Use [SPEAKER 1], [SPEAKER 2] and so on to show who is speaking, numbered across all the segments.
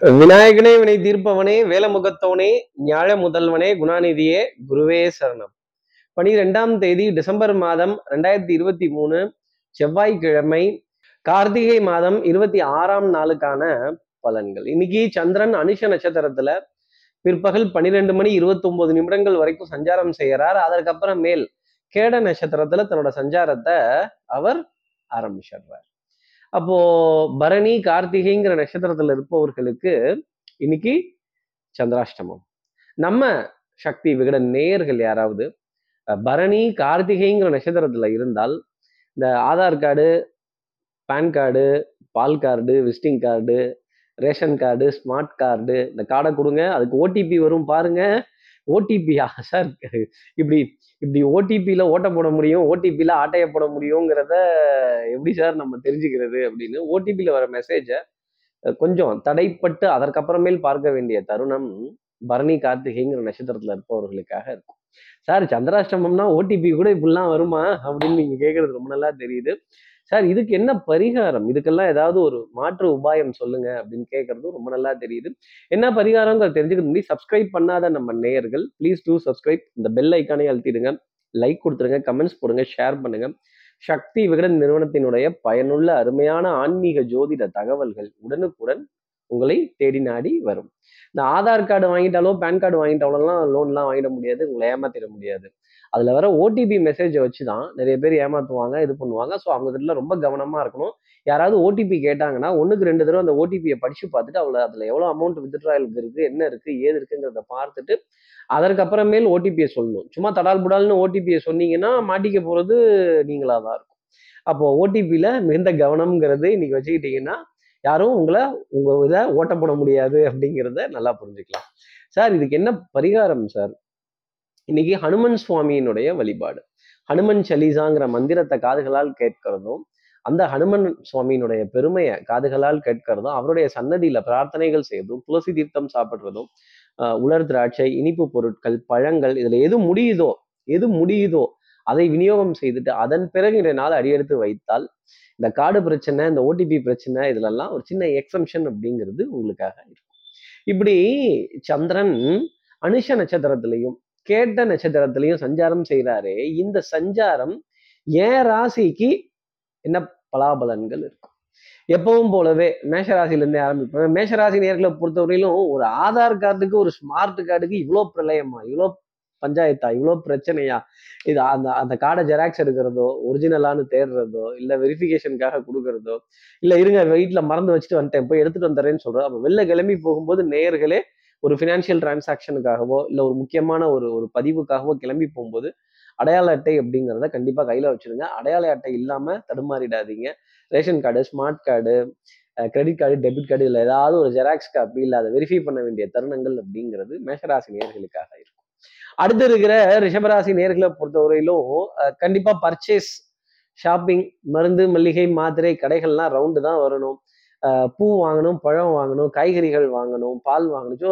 [SPEAKER 1] விநாயகனே வினை தீர்ப்பவனே வேலமுகத்தவனே ஞாழ முதல்வனே குணாநிதியே குருவே சரணம். பனிரெண்டாம் தேதி டிசம்பர் மாதம் ரெண்டாயிரத்தி இருபத்தி மூணு செவ்வாய்க்கிழமை கார்த்திகை மாதம் இருபத்தி ஆறாம் நாளுக்கான பலன்கள். இன்னைக்கு சந்திரன் அனுஷ நட்சத்திரத்துல பிற்பகல் பன்னிரெண்டு மணி இருபத்தி ஒன்பது நிமிடங்கள் வரைக்கும் சஞ்சாரம் செய்யறார் அதற்கப்புறம் மேல் கேட நட்சத்திரத்துல தன்னோட சஞ்சாரத்தை அவர் ஆரம்பிச்சிடுறார். அப்போது பரணி கார்த்திகைங்கிற நட்சத்திரத்தில் இருப்பவர்களுக்கு இன்னைக்கு சந்திராஷ்டமம். நம்ம சக்தி விகட நேயர்கள் யாராவது பரணி கார்த்திகைங்கிற நட்சத்திரத்தில் இருந்தால் இந்த ஆதார் கார்டு பேன் கார்டு பால் card visiting card ration card smart card இந்த கார்டை கொடுங்க. அதுக்கு ஓடிபி வரும் பாருங்க. ஓடிபியா சார்? இப்படி இப்படி ஓடிபியில் ஓட்ட போட முடியும் ஓடிபியில் ஆட்டையை போட முடியுங்கிறத எப்படி சார் நம்ம தெரிஞ்சுக்கிறது அப்படின்னு ஓடிபியில் வர மெசேஜை கொஞ்சம் தடைப்பட்டு அதற்கப்புறமேல் பார்க்க வேண்டிய தருணம் பரணி கார்த்திகைங்கிற நட்சத்திரத்தில் இருப்பவர்களுக்காக இருக்கும். சார் சந்திராஷ்டமம்னா ஓடிபி கூட இப்படிலாம் வருமா அப்படின்னு நீங்க கேட்குறது ரொம்ப நல்லா தெரியுது. சார் இதுக்கு என்ன பரிகாரம்? இதுக்கெல்லாம் ஏதாவது ஒரு மாற்று உபாயம் சொல்லுங்க அப்படின்னு கேட்கறதும் ரொம்ப நல்லா தெரியுது. என்ன பரிகாரங்கிறத தெரிஞ்சுக்கிறது முன்னாடி சப்ஸ்கிரைப் பண்ணாத நம்ம நேயர்கள் ப்ளீஸ் டூ சப்ஸ்கிரைப் இந்த பெல் ஐக்கானே அழுத்திடுங்க. லைக் கொடுத்துருங்க கமெண்ட்ஸ் போடுங்க ஷேர் பண்ணுங்க. சக்தி விகடன் நிறுவனத்தினுடைய பயனுள்ள அருமையான ஆன்மீக ஜோதிட தகவல்கள் உடனுக்குடன் உங்களை தேடி நாடி வரும். இந்த ஆதார் கார்டு வாங்கிட்டாலோ பேன் கார்டு வாங்கிட்டாலோலாம் லோன்லாம் வாங்கிட முடியாது உங்களை ஏமாத்திட முடியாது. அதில் வர ஓடிபி மெசேஜை வச்சு தான் நிறைய பேர் ஏமாத்துவாங்க இது பண்ணுவாங்க. ஸோ அவங்க கிட்ட ரொம்ப கவனமாக இருக்கணும். யாராவது ஓடிபி கேட்டாங்கன்னா ஒன்றுக்கு ரெண்டு தடவை அந்த ஓடிபியை படித்து பார்த்துட்டு அவளை அதில் எவ்வளோ அமௌண்ட் வித்ட்ராயலுக்கு இருக்குது என்ன இருக்குது ஏது இருக்குங்கிறத பார்த்துட்டு அதற்கப்புறமேல் ஓடிபியை சொல்லணும். சும்மா தடால் புடால்னு ஓடிபியை சொன்னீங்கன்னா மாட்டிக்க போகிறது நீங்களாக தான் இருக்கும். அப்போது ஓடிபியில் மிகுந்த கவனம்ங்கிறது இன்றைக்கி வச்சுக்கிட்டிங்கன்னா யாரும் உங்களை உங்க இதை ஓட்ட போட முடியாது அப்படிங்கிறத நல்லா புரிஞ்சுக்கலாம். சார் இதுக்கு என்ன பரிகாரம் சார்? இன்னைக்கு ஹனுமன் சுவாமியினுடைய வழிபாடு. ஹனுமன் சலீசாங்கிற மந்திரத்தை காதுகளால் கேட்கிறதும் அந்த ஹனுமன் சுவாமியினுடைய பெருமையை காதுகளால் கேட்கிறதும் அவருடைய சன்னதியில பிரார்த்தனைகள் செய்யறதும் துளசி தீர்த்தம் சாப்பிட்றதும் உலர் திராட்சை இனிப்பு பொருட்கள் பழங்கள் இதுல எது முடியுதோ எது முடியுதோ அதை விநியோகம் செய்துட்டு அதன் பிறகு இன்றைய நாள் அடியெடுத்து வைத்தால் இந்த கார்டு பிரச்சனை இந்த ஓடிபி பிரச்சனை இதுலெல்லாம் ஒரு சின்ன எக்ஸம்ஷன் அப்படிங்கிறது உங்களுக்காக இருக்கும். இப்படி சந்திரன் அனுஷ நட்சத்திரத்திலையும் கேட்ட நட்சத்திரத்திலையும் சஞ்சாரம் செய்கிறாரு இந்த சஞ்சாரம் ஏன் ராசிக்கு என்ன பலாபலன்கள் இருக்கும்? எப்பவும் போலவே மேஷராசிலேருந்தே ஆரம்பிப்பேன் மேஷராசி நேர்களை பொறுத்தவரையிலும் ஒரு ஆதார் கார்டுக்கு ஒரு ஸ்மார்ட் கார்டுக்கு இவ்வளோ பிரளயமா இவ்வளோ பஞ்சாயத்தா? இவ்வளோ பிரச்சனையா? இது அந்த அந்த கார்டை ஜெராக்ஸ் எடுக்கிறதோ ஒரிஜினலான்னு தேடுறதோ இல்லை வெரிஃபிகேஷனுக்காக கொடுக்கறதோ இல்லை இருங்க வீட்டில் மறந்து வச்சுட்டு வந்துட்டேன் போய் எடுத்துட்டு வந்துடுறேன்னு சொல்கிறோம் அப்போ வெளில கிளம்பி போகும்போது நேயர்களே ஒரு ஃபினான்ஷியல் டிரான்சாக்ஷனுக்காகவோ இல்லை ஒரு முக்கியமான ஒரு ஒரு பதிவுக்காகவோ கிளம்பி போகும்போது அடையாள அட்டை அப்படிங்கிறத கண்டிப்பாக கையில் வச்சுருங்க. அடையாள அட்டை இல்லாமல் தடுமாறிடாதீங்க. Ration card smart card credit card debit card இல்லை ஏதாவது ஒரு ஜெராக்ஸ் காப்பி இல்லை அதை வெரிஃபை பண்ண வேண்டிய தருணங்கள் அப்படிங்கிறது மேஷராசி நேர்களுக்காக இருக்கும். அடுத்து இருக்கிற ரிஷபராசி நேர்களை பொறுத்தவரையிலும் கண்டிப்பா பர்ச்சேஸ் ஷாப்பிங் மருந்து மல்லிகை மாத்திரை கடைகள்லாம் ரவுண்டு தான் வரணும். பூ வாங்கணும் பழம் வாங்கணும் காய்கறிகள் வாங்கணும் பால் வாங்கணும். ஸோ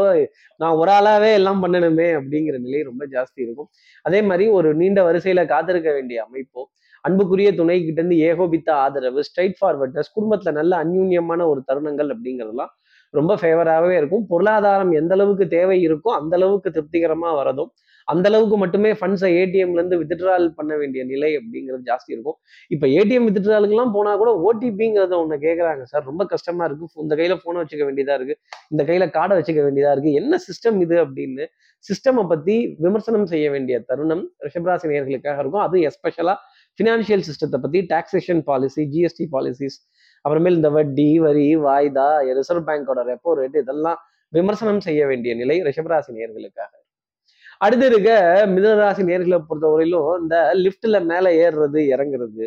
[SPEAKER 1] நான் ஒரு ஆளாவே எல்லாம் பண்ணணுமே அப்படிங்கிற நிலை ரொம்ப ஜாஸ்தி இருக்கும். அதே மாதிரி ஒரு நீண்ட வரிசையில காத்திருக்க வேண்டிய அமைப்போ அன்புக்குரிய துணை கிட்ட இருந்து ஏகோபித்த ஆதரவு ஸ்ட்ரைட் ஃபார்வர்ட்னஸ் குடும்பத்துல நல்ல அந்யூன்யமான ஒரு தருணங்கள் அப்படிங்கிறதெல்லாம் ரொம்ப ஃபேவராகவே இருக்கும். பொருளாதாரம் எந்த அளவுக்கு தேவை இருக்கோ அந்த அளவுக்கு திருப்திகரமா வரதும் அந்த அளவுக்கு மட்டுமே ஃபண்ட்ஸை ஏடிஎம்ல இருந்து வித்ட்ரால் பண்ண வேண்டிய நிலை அப்படிங்கிறது ஜாஸ்தி இருக்கும். இப்போ ஏடிஎம் வித்ட்ராலுக்குலாம் போனா கூட ஓடிபிங்கிறத ஒன்று கேட்குறாங்க சார் ரொம்ப கஷ்டமா இருக்கு. இந்த கையில போனை வச்சுக்க வேண்டியதா இருக்கு. இந்த கையில கார்டை வச்சுக்க வேண்டியதா இருக்கு. என்ன சிஸ்டம் இது அப்படின்னு சிஸ்டமை பத்தி விமர்சனம் செய்ய வேண்டிய தருணம் ரிஷபராசி நேர்களுக்காக இருக்கும். அது எஸ்பெஷலா ஃபினான்ஷியல் சிஸ்டத்தை பத்தி டாக்ஸேஷன் பாலிசி ஜிஎஸ்டி பாலிசிஸ் அப்புறமேல் இந்த வட்டி வரி வாய்தா ரிசர்வ் பேங்கோட ரெப்போ ரேட் இதெல்லாம் விமர்சனம் செய்ய வேண்டிய நிலை ரிஷபராசி நேர்களுக்காக அடுத்து இருக்க மிதனராசி நேர்களை பொறுத்தவரையிலும் இந்த லிஃப்ட்ல மேல ஏறுறது இறங்குறது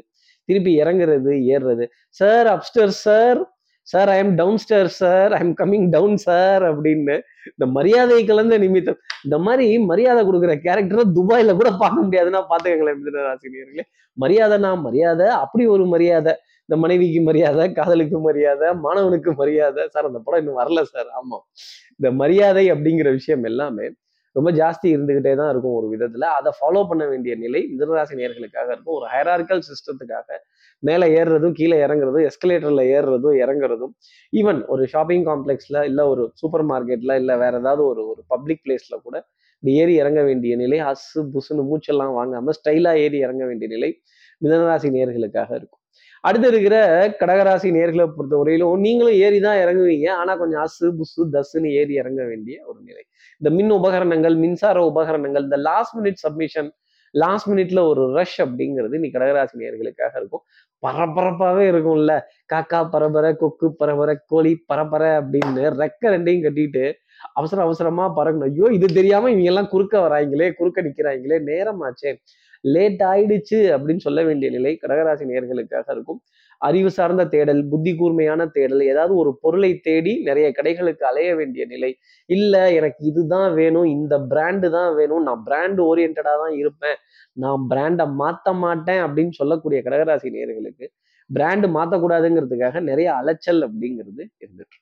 [SPEAKER 1] திருப்பி இறங்குறது ஏறுறது. Sir upstairs sir sir I am downstairs sir I am coming down sir அப்படின்னு இந்த மரியாதை கலந்த நிமித்தம் இந்த மாதிரி மரியாதை கொடுக்குற கேரக்டரை துபாயில கூட பார்க்க முடியாதுன்னா பார்த்துக்கங்களேன் மிதனராசினியர்களே மரியாதைனா மரியாதை அப்படி ஒரு மரியாதை. இந்த மனைவிக்கு மரியாதை காதலுக்கு மரியாதை மாணவனுக்கு மரியாதை. சார் அந்த படம் இன்னும் வரல சார் ஆமாம் இந்த மரியாதை அப்படிங்கிற விஷயம் எல்லாமே ரொம்ப ஜாஸ்தி இருந்துகிட்டே தான் இருக்கும் ஒரு விதத்துல. அதை ஃபாலோ பண்ண வேண்டிய நிலை மிதனராசி நேர்களுக்காக இருக்கும். ஒரு ஹைரார்கல் சிஸ்டத்துக்காக மேலே ஏறுறதும் கீழே இறங்குறதும் எஸ்கலேட்டரில் ஏறுறதும் இறங்குறதும். ஈவன் ஒரு ஷாப்பிங் காம்ப்ளெக்ஸில் இல்லை ஒரு சூப்பர் மார்க்கெட்டில் இல்லை வேற ஏதாவது ஒரு ஒரு பப்ளிக் பிளேஸ்ல கூட இப்படி ஏறி இறங்க வேண்டிய நிலை அசு புசுன்னு மூச்செல்லாம் வாங்காமல் ஸ்டைலாக ஏறி இறங்க வேண்டிய நிலை மிதனராசி நேர்களுக்காக இருக்கும். அடுத்து இருக்கிற கடகராசி நேர்களை பொறுத்த வரையிலும் நீங்களும் ஏறி தான் இறங்குவீங்க. ஆனால் கொஞ்சம் அசு புசு தசுன்னு ஏறி இறங்க வேண்டிய ஒரு நிலை. இந்த மின் உபகரணங்கள் மின்சார உபகரணங்கள் இந்த லாஸ்ட் மினிட் சப்மிஷன் லாஸ்ட் மினிட்ல ஒரு ரஷ் அப்படிங்கிறது நீ கடகராசி நேர்களுக்காக இருக்கும். பரபரப்பாகவே இருக்கும்ல. காக்கா பரபர கொக்கு பரபர கோழி பரபர அப்படின்னு ரெக்க ரெண்டையும் கட்டிட்டு அவசர அவசரமா பறக்கணும். ஐயோ இது தெரியாம இவங்க எல்லாம் குறுக்க வராங்களே குறுக்க நிக்கிறாங்களே நேரமாச்சே லேட் ஆயிடுச்சு அப்படின்னு சொல்ல வேண்டிய நிலை கடகராசி நேர்களுக்காக இருக்கும். அறிவு சார்ந்த தேடல் புத்தி கூர்மையான தேடல் ஏதாவது ஒரு பொருளை தேடி நிறைய கடைகளுக்கு அலைய வேண்டிய நிலை. இல்லை எனக்கு இதுதான் வேணும் இந்த பிராண்டு தான் வேணும் நான் பிராண்ட் ஓரியன்டா தான் இருப்பேன் நான் பிராண்டை மாற்ற மாட்டேன் அப்படின்னு சொல்லக்கூடிய கடகராசி நேர்களுக்கு பிராண்டு மாத்தக்கூடாதுங்கிறதுக்காக நிறைய அலைச்சல் அப்படிங்கிறது இருந்துட்டு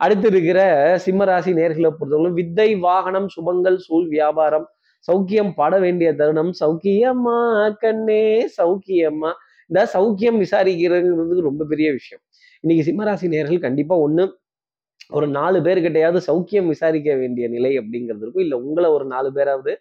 [SPEAKER 1] அடுத்து இருக்கிற சிம்மராசி நேர்களை பொறுத்தவரைக்கும் வித்தை வாகனம் சுபங்கள் சூழ் வியாபாரம் சௌக்கியம் பாட வேண்டிய தருணம். சௌக்கியம்மா கண்ணே சௌக்கியம்மா இந்த சௌக்கியம் விசாரிக்கிறதுங்கிறது ரொம்ப பெரிய விஷயம். இன்னைக்கு சிம்மராசி நேர்கள் கண்டிப்பா ஒண்ணு ஒரு நாலு பேர்கிட்டையாவது சௌக்கியம் விசாரிக்க வேண்டிய நிலை அப்படிங்கிறது இருக்கும். இல்ல உங்களை ஒரு நாலு பேராவது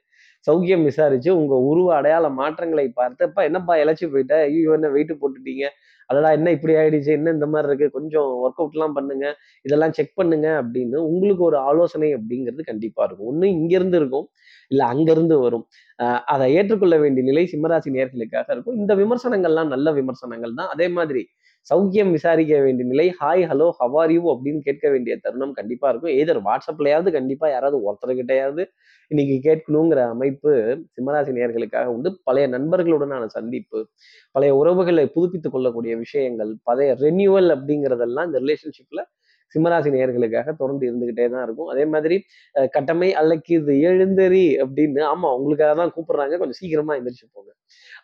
[SPEAKER 1] சௌக்கியம் விசாரிச்சு உங்க உருவ அடையாள மாற்றங்களை பார்த்து என்னப்பா இழைச்சி போயிட்ட? ஐயோ என்ன வெயிட்டு போட்டுட்டீங்க? அதடா என்ன இப்படி ஆயிடுச்சு? என்ன இந்த மாதிரி இருக்கு? கொஞ்சம் ஒர்க் அவுட்லாம் பண்ணுங்க. இதெல்லாம் செக் பண்ணுங்க அப்படின்னு உங்களுக்கு ஒரு ஆலோசனை அப்படிங்கிறது கண்டிப்பா இருக்கும். ஒன்று இங்கிருந்து இருக்கும் இல்லை அங்கிருந்து வரும். அதை ஏற்றுக்கொள்ள வேண்டிய நிலை சிம்மராசி நேர்களுக்காக இருக்கும். இந்த விமர்சனங்கள்லாம் நல்ல விமர்சனங்கள் தான். அதே மாதிரி சௌக்கியம் விசாரிக்க வேண்டிய நிலை ஹாய் ஹலோ ஹவார் யூ அப்படின்னு கேட்க வேண்டிய தருணம் கண்டிப்பா இருக்கும். ஏதர் வாட்ஸ்அப்லயாவது கண்டிப்பா யாராவது ஒருத்தர்கிட்டயாவது இன்னைக்கு கேட்கணுங்கிற அமைப்பு சிம்மராசி நேர்களுக்காக உண்டு. பழைய நண்பர்களுடனான சந்திப்பு பழைய உறவுகளை புதுப்பித்துக் கொள்ளக்கூடிய விஷயங்கள் பழைய ரெனியூவல் அப்படிங்கிறதெல்லாம் இந்த ரிலேஷன்ஷிப்ல சிம்மராசி நேர்களுக்காக தொடர்ந்து இருந்துகிட்டே தான் இருக்கும். அதே மாதிரி அஹ், கட்டமை இது எழுந்தறி அப்படின்னு ஆமா உங்களுக்காக தான் கூப்பிடுறாங்க. கொஞ்சம் சீக்கிரமா எந்திரிச்சு போங்க.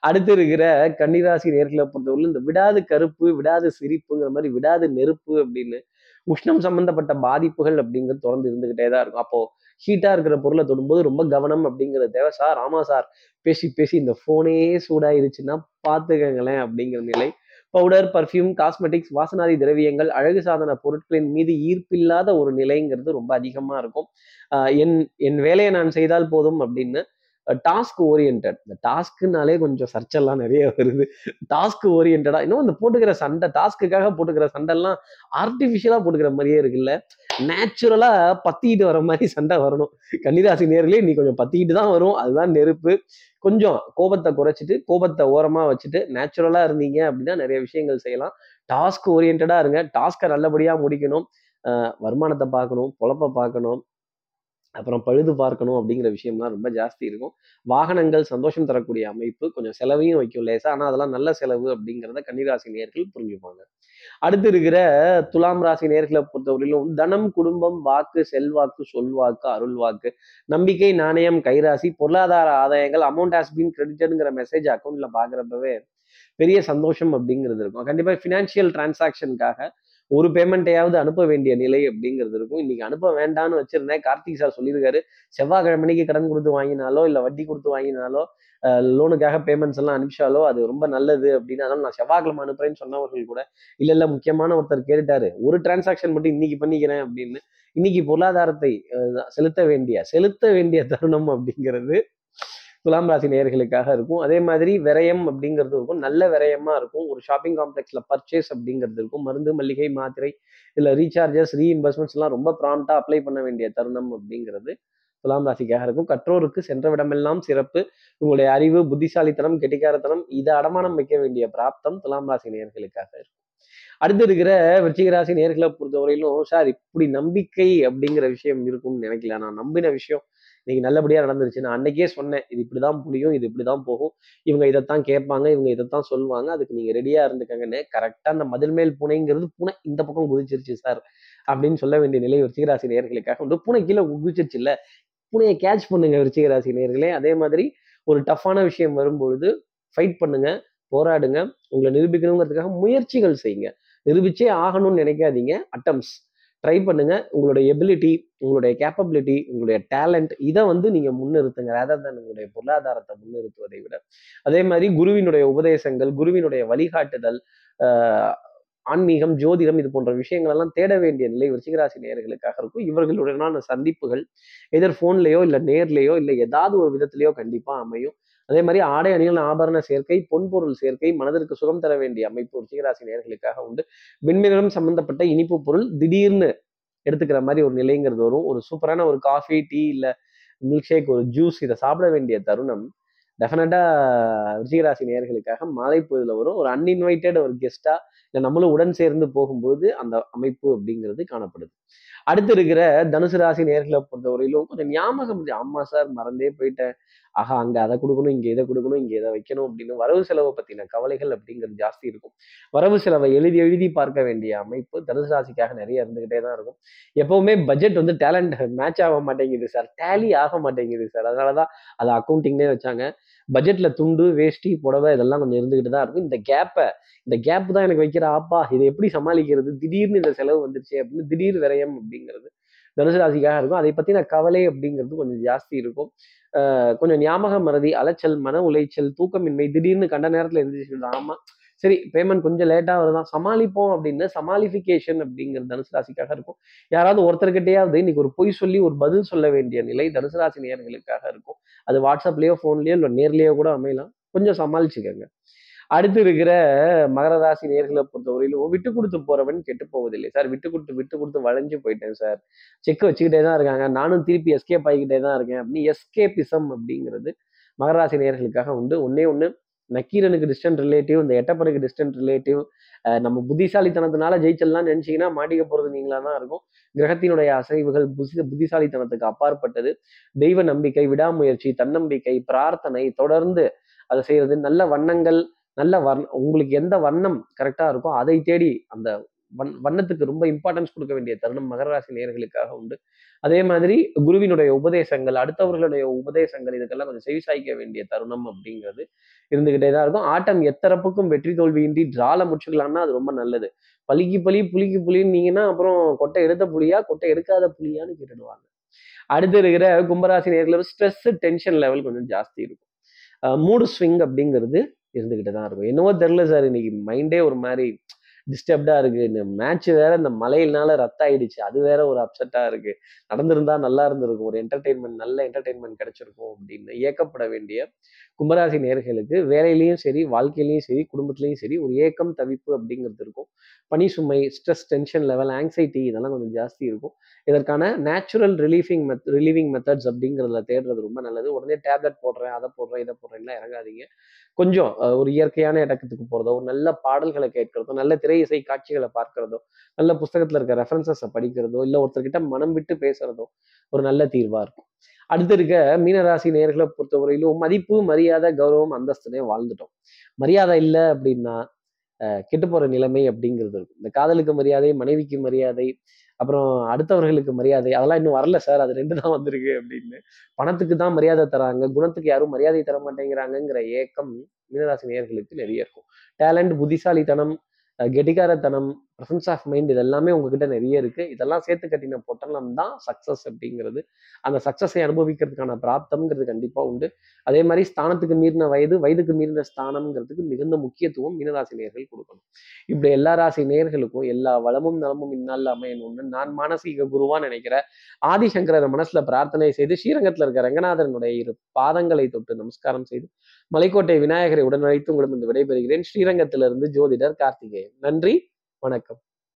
[SPEAKER 1] அடுத்து இருக்கிற கன்னிராசி நேர்களை பொறுத்தவரை இந்த விடாது கருப்பு விடாது சிரிப்புங்கிற மாதிரி விடாது நெருப்பு அப்படின்னு உஷ்ணம் சம்பந்தப்பட்ட பாதிப்புகள் அப்படிங்கிறது தொடர்ந்து இருந்துகிட்டே தான் இருக்கும். அப்போ ஹீட்டாக இருக்கிற பொருளை தொடும்போது ரொம்ப கவனம் அப்படிங்கிறது தேவை. சார் ஆமாம் சார் பேசி பேசி இந்த ஃபோனே சூடாயிருச்சுன்னா பார்த்துக்கங்களேன் அப்படிங்கிற நிலை. பவுடர் பர்ஃப்யூம் காஸ்மெட்டிக்ஸ் வாசனாதி திரவியங்கள் அழகு சாதன பொருட்களின் மீது ஈர்ப்பில்லாத ஒரு நிலைங்கிறது ரொம்ப அதிகமாக இருக்கும். என் என் வேலையை நான் செய்தால் போதும் அப்படின்னு டாஸ்க் ஓரியன்ட் இந்த டாஸ்க்குனாலே கொஞ்சம் சர்ச்செல்லாம் நிறைய வருது. டாஸ்க் ஓரியன்டா இன்னும் இந்த போட்டுக்கிற சண்டை டாஸ்க்குக்காக போட்டுக்கிற சண்டைலாம் ஆர்டிஃபிஷியலாக போட்டுக்கிற மாதிரியே இருக்குல்ல. நேச்சுரலாக பத்திக்கிட்டு வர மாதிரி சண்டை வரணும். கன்னிராசி நேர்களே நீ கொஞ்சம் பத்திக்கிட்டு தான் வரும். அதுதான் நெருப்பு. கொஞ்சம் கோபத்தை குறைச்சிட்டு கோபத்தை ஓரமாக வச்சுட்டு நேச்சுரலாக இருந்தீங்க அப்படின்னா நிறைய விஷயங்கள் செய்யலாம். டாஸ்க் ஓரியன்டாக இருங்க. டாஸ்க்கை நல்லபடியாக முடிக்கணும். வருமானத்தை பார்க்கணும் பொழப்ப பார்க்கணும். அப்புறம் பழுது பார்க்கணும் அப்படிங்கிற விஷயம்லாம் ரொம்ப ஜாஸ்தி இருக்கும். வாகனங்கள் சந்தோஷம் தரக்கூடிய அமைப்பு கொஞ்சம் செலவையும் வைக்கும் லேசா. ஆனா அதெல்லாம் நல்ல செலவு அப்படிங்கிறத கன்னிராசி நேர்கள் புரிஞ்சுப்பாங்க. அடுத்து இருக்கிற துலாம் ராசி நேர்களை பொறுத்தவரையிலும் தனம் குடும்பம் வாக்கு செல்வாக்கு சொல்வாக்கு அருள்வாக்கு நம்பிக்கை நாணயம் கைராசி பொருளாதார ஆதாயங்கள் அமௌண்ட் ஹாஸ் பீன் கிரெடிட்டுங்கிற மெசேஜ் அக்கௌண்ட்ல பாக்குறப்பவே பெரிய சந்தோஷம் அப்படிங்கிறது இருக்கும். கண்டிப்பா ஃபினான்ஷியல் டிரான்சாக்ஷனுக்காக ஒரு பேமெண்ட்டையாவது அனுப்ப வேண்டிய நிலை அப்படிங்கிறது இருக்கும். இன்னைக்கு அனுப்ப வேண்டாம்னு வச்சிருந்தேன். கார்த்திக் சார் சொல்லியிருக்காரு. செவ்வாய்க்கிழமைக்கு கடன் கொடுத்து வாங்கினாலோ இல்லை வட்டி கொடுத்து வாங்கினாலோ லோனுக்காக பேமெண்ட்ஸ் எல்லாம் அனுப்பிச்சாலோ அது ரொம்ப நல்லது அப்படின்னு. அதனால நான் செவ்வாய்க்கிழமை அனுப்புறேன்னு சொன்னவர்கள் கூட இல்ல இல்ல முக்கியமான ஒருத்தர் கேட்டுட்டாரு. ஒரு டிரான்சாக்ஷன் மட்டும் இன்னைக்கு பண்ணிக்கிறேன் அப்படின்னு. இன்னைக்கு பொருளாதாரத்தை செலுத்த வேண்டிய செலுத்த வேண்டிய தருணம் அப்படிங்கிறது துலாம் ராசி நேர்களுக்காக இருக்கும். அதே மாதிரி விரயம் அப்படிங்கிறது இருக்கும். நல்ல விரயமா இருக்கும். ஒரு ஷாப்பிங் காம்ப்ளெக்ஸில் பர்ச்சேஸ் அப்படிங்கிறது இருக்கும். மருந்து மல்லிகை மாத்திரை இல்லை ரீசார்ஜஸ் ரீஇன்வெஸ்ட்மெண்ட்ஸ் எல்லாம் ரொம்ப ப்ராம்ப்டாக அப்ளை பண்ண வேண்டிய தருணம் அப்படிங்கிறது துலாம் ராசிக்காக இருக்கும். கற்றோருக்கு சென்ற விடமெல்லாம் சிறப்பு. உங்களுடைய அறிவு புத்திசாலித்தனம் கெட்டிக்காரத்தனம் இதை அடமானம் வைக்க வேண்டிய பிராப்தம் துலாம் ராசி நேயர்களுக்காக இருக்கும். அடுத்து இருக்கிற விருச்சிக ராசி நேர்களை பொறுத்தவரையிலும் சார் இப்படி நம்பிக்கை அப்படிங்கிற விஷயம் இருக்கும்னு நினைக்கல. நான் நம்பின விஷயம் இன்னைக்கு நல்லபடியாக நடந்துருச்சு நான் அன்னைக்கே சொன்னேன். இது இப்படிதான் புரியும் இது இப்படிதான் போகும். இவங்க இதைத்தான் கேட்பாங்க இவங்க இதைத்தான் சொல்லுவாங்க. அதுக்கு நீங்க ரெடியா இருந்துக்கங்கன்னு கரெக்டாக அந்த மதில் மேல் பூனைங்கிறது பூனை இந்த பக்கம் குதிச்சிருச்சு சார் அப்படின்னு சொல்ல வேண்டிய நிலை விருச்சிகராசி நேர்களுக்காக உண்டு. பூனை கீழே குதிச்சிருச்சு இல்ல பூனையை கேட்ச் பண்ணுங்க விருச்சிகராசி நேர்களே அதே மாதிரி ஒரு டஃப்பான விஷயம் வரும்பொழுது ஃபைட் பண்ணுங்க போராடுங்க. உங்களை நிரூபிக்கணுங்கிறதுக்காக முயற்சிகள் செய்யுங்க. நிரூபிச்சே ஆகணும்னு நினைக்காதீங்க. அட்டம்ஸ் ட்ரை பண்ணுங்க. உங்களுடைய எபிலிட்டி உங்களுடைய கேப்பபிலிட்டி உங்களுடைய டேலண்ட் இதை வந்து நீங்க முன்னிறுத்துங்க. ரேதர் உங்களுடைய பொருளாதாரத்தை முன்னிறுத்துவதை விட. அதே மாதிரி குருவினுடைய உபதேசங்கள் குருவினுடைய வழிகாட்டுதல் ஆன்மீகம் ஜோதிடம் இது போன்ற விஷயங்கள் எல்லாம் தேட வேண்டிய நிலை விருச்சிகராசி நேர்களுக்காக இருக்கும். இவர்களுடனான சந்திப்புகள் எதர் ஃபோன்லேயோ இல்லை நேர்லேயோ இல்லை ஏதாவது ஒரு விதத்திலேயோ கண்டிப்பாக அமையும். அதே மாதிரி ஆடை அணிகள் ஆபரண சேர்க்கை பொன்பொருள் சேர்க்கை மனதிற்கு சுகம் தர வேண்டிய அமைப்பு ருச்சிகராசி நேர்களுக்காக உண்டு. விண்மீனம் சம்பந்தப்பட்ட இனிப்பு பொருள் திடீர்னு எடுத்துக்கிற மாதிரி ஒரு நிலைங்கிறது வரும். ஒரு சூப்பரான ஒரு காஃபி டீ இல்லை மில்க் ஷேக் ஒரு ஜூஸ் இதை சாப்பிட வேண்டிய தருணம் டெஃபினட்டாக ரிஷிகராசி நேர்களுக்காக மாலை பொழுதுல வரும். ஒரு அன்இன்வைட்டட் ஒரு கெஸ்ட்டாக இல்லை நம்மளும் உடன் சேர்ந்து போகும்போது அந்த அமைப்பு அப்படிங்கிறது காணப்படுது. அடுத்து இருக்கிற தனுசு ராசி நேர்களை பொறுத்தவரையிலும் கொஞ்சம் ஞாபகம் ஆமாம் சார் மறந்தே போயிட்டேன். ஆஹா அங்கே அதை கொடுக்கணும் இங்கே இதை கொடுக்கணும் இங்கே இதை வைக்கணும் அப்படின்னு வரவு செலவை பற்றின கவலைகள் அப்படிங்கிறது ஜாஸ்தி இருக்கும். வரவு செலவை எழுதி எழுதி பார்க்க வேண்டிய அமைப்பு தனுசு ராசிக்காக நிறைய இருந்துகிட்டே தான் இருக்கும். எப்பவுமே பட்ஜெட் வந்து டேலண்ட் மேட்ச் ஆக மாட்டேங்குது சார். டேலி ஆக மாட்டேங்குது சார். அதனாலதான் அதை அக்கௌண்டிங்னே வச்சாங்க. பட்ஜெட்ல துண்டு வேஷ்டி புடவை இதெல்லாம் கொஞ்சம் இருந்துகிட்டு தான் இருக்கும். இந்த கேப்பை இந்த கேப் தான் எனக்கு வைக்கிற ஆப்பா இதை எப்படி சமாளிக்கிறது? திடீர்னு இந்த செலவு வந்துருச்சு அப்படின்னு திடீர் விரயம் அப்படிங்கிறது தனுசு ராசிக்காக இருக்கும். அதை பத்தின கவலை அப்படிங்கிறது கொஞ்சம் ஜாஸ்தி இருக்கும். கொஞ்சம் ஞாபக மறதி அலைச்சல் மன உளைச்சல் தூக்கமின்மை திடீர்னு கண்ட நேரத்துல எழுந்திரிச்சு ஆமா சரி பேமெண்ட் கொஞ்சம் லேட்டாக வருதான். சமாளிப்போம் அப்படின்னு சமாளிஃபிகேஷன் அப்படிங்கிறது தனுசு ராசிக்காக இருக்கும். யாராவது ஒருத்தர்கிட்டயாவது இன்னைக்கு ஒரு பொய் சொல்லி ஒரு பதில் சொல்ல வேண்டிய நிலை தனுசு ராசி நேர்களுக்காக இருக்கும். அது வாட்ஸ்அப்லேயோ ஃபோன்லேயோ இல்லை நேர்லேயோ கூட அமையலாம். கொஞ்சம் சமாளிச்சுக்கோங்க. அடுத்து இருக்கிற மகர ராசி நேர்களை பொறுத்தவரையிலும் விட்டு கொடுத்து போறவன் கெட்டு போவதில்லை. சார் விட்டு கொடுத்து விட்டு கொடுத்து வளைஞ்சு போயிட்டேன் சார். செக் வச்சுக்கிட்டே தான் இருக்காங்க. நானும் திருப்பி எஸ்கேப் ஆகிக்கிட்டே தான் இருக்கேன். அப்படின்னு எஸ்கேபிசம் அப்படிங்கிறது மகராசி நேர்களுக்காக உண்டு. ஒன்னே ஒன்று நக்கீரனுக்கு டிஸ்டன்ட் ரிலேட்டிவ் இந்த எட்டப்பனுக்கு டிஸ்டன்ட் ரிலேட்டிவ் நம்ம புத்திசாலித்தனத்தினால ஜெயிச்சல்லாம் நினைச்சீங்கன்னா மாட்டிக்க போகிறது நீங்களா தான் இருக்கும். கிரகத்தினுடைய அசைவுகள் புத்தி புத்திசாலித்தனத்துக்கு அப்பாற்பட்டது. தெய்வ நம்பிக்கை விடாமுயற்சி தன்னம்பிக்கை பிரார்த்தனை தொடர்ந்து அதை செய்கிறது நல்ல வண்ணங்கள் நல்ல வர்ண உங்களுக்கு எந்த வண்ணம் கரெக்டாக இருக்கோ அதை தேடி அந்த வண் வண்ணத்துக்கு ரொம்ப இம்பார்ட்டன்ஸ் கொடுக்க வேண்டிய தருணம் மகர ராசி நேர்களுக்காக உண்டு. அதே மாதிரி குருவினுடைய உபதேசங்கள் அடுத்தவர்களுடைய உபதேசங்கள் இதுக்கெல்லாம் கொஞ்சம் செவிசாய்க்க வேண்டிய தருணம் அப்படிங்கிறது இருந்துகிட்டே தான் இருக்கும். ஆட்டம் எத்தரப்புக்கும் வெற்றி தோல்வியின்றி டிரால முடிச்சுக்கலாம்னா அது ரொம்ப நல்லது. பலிக்கு பலி புலிக்கு புலின்னீங்கன்னா அப்புறம் கொட்டை எடுத்த புலியா கொட்டை எடுக்காத புலியான்னு கேட்டுடுவாங்க. அடுத்து இருக்கிற கும்பராசி நேரில் ஸ்ட்ரெஸ் டென்ஷன் லெவல் கொஞ்சம் ஜாஸ்தி இருக்கும். மூடு ஸ்விங் அப்படிங்கிறது இருந்துகிட்டு தான் இருக்கும். என்னவோ தெரில சார் இன்னைக்கு மைண்டே ஒரு மாதிரி டிஸ்டர்ப்டா இருக்கு. இந்த மேட்ச் வேற இந்த மழையினால ரத்த ஆயிடுச்சு அது வேற ஒரு அப்செட்டா இருக்கு. நடந்திருந்தா நல்லா இருந்திருக்கும். ஒரு என்டர்டைன்மெண்ட் நல்ல என்டர்டைன்மெண்ட் கிடைச்சிருக்கும் அப்படின்னு இயக்கப்பட வேண்டிய கும்பராசி நேர்களுக்கு வேலையிலையும் சரி வாழ்க்கையிலையும் சரி குடும்பத்திலையும் சரி ஒரு ஏக்கம் தவிப்பு அப்படிங்கிறது இருக்கும். பனி சுமை ஸ்ட்ரெஸ் டென்ஷன் லெவல் ஆங்ஸைட்டி இதெல்லாம் கொஞ்சம் ஜாஸ்தி இருக்கும். இதற்கான நேச்சுரல் ரிலீஃபிங் மெத் ரிலீவிங் மெத்தட்ஸ் அப்படிங்கிறதுல தேடுறது ரொம்ப நல்லது. உடனே டேப்லெட் போடுறேன் அதை போடுறேன் இதை போடுறேன்லாம் இறங்காதீங்க. கொஞ்சம் ஒரு இயற்கையான இடத்துக்கு போகிறதோ ஒரு நல்ல பாடல்களை கேட்கறதோ நல்ல திரை இசை காட்சிகளை பார்க்கறதோ நல்ல புஸ்தகத்தில் இருக்க ரெஃபரன்சஸை படிக்கிறதோ இல்லை ஒருத்தர்கிட்ட மனம் விட்டு பேசுறதோ ஒரு நல்ல தீர்வாக இருக்கும். அடுத்து இருக்க மீனராசி நேர்களை பொறுத்தவரையிலும் மதிப்பு மரியாதை கௌரவம் அந்தஸ்துனே வாழ்ந்துட்டோம். மரியாதை இல்லை அப்படின்னா கெட்டு போற நிலைமை அப்படிங்கிறது இருக்கும். இந்த காதலுக்கு மரியாதை மனைவிக்கு மரியாதை அப்புறம் அடுத்தவர்களுக்கு மரியாதை அதெல்லாம் இன்னும் வரல சார். அது ரெண்டு தான் வந்திருக்கு அப்படின்னு. பணத்துக்கு தான் மரியாதை தராங்க. குணத்துக்கு யாரும் மரியாதை தர மாட்டேங்கிறாங்கிற ஏக்கம் மீனராசி நேர்களுக்கு நிறைய இருக்கும். டேலண்ட் புத்திசாலித்தனம் கெட்டிகாரத்தனம் ப்ரெசன்ஸ் ஆஃப் மைண்ட் இது எல்லாமே உங்ககிட்ட நிறைய இருக்குது இதெல்லாம் சேர்த்து கட்டின பொட்டலம் தான் சக்சஸ் அப்படிங்கிறது. அந்த சக்ஸஸை அனுபவிக்கிறதுக்கான பிராப்தம்ங்கிறது கண்டிப்பாக உண்டு. அதே மாதிரி ஸ்தானத்துக்கு மீறின வயது வயதுக்கு மீறின ஸ்தானம்ங்கிறதுக்கு மிகுந்த முக்கியத்துவம் மீனராசி நேர்கள் கொடுக்கணும். இப்படி எல்லா ராசி நேர்களுக்கும் எல்லா வளமும் நலமும் இந்நாள் அமையணும்னு நான் மானசீக குருவா நினைக்கிற ஆதிசங்கரர் மனசுல பிரார்த்தனை செய்து ஸ்ரீரங்கத்தில் இருக்க ரங்கநாதனுடைய இரு பாதங்களை தொட்டு நமஸ்காரம் செய்து மலைக்கோட்டை விநாயகரை உடனழைத்து உங்களிடம் விடைபெறுகிறேன். ஸ்ரீரங்கத்திலிருந்து ஜோதிடர் கார்த்திகேயன். நன்றி. வணக்கம்.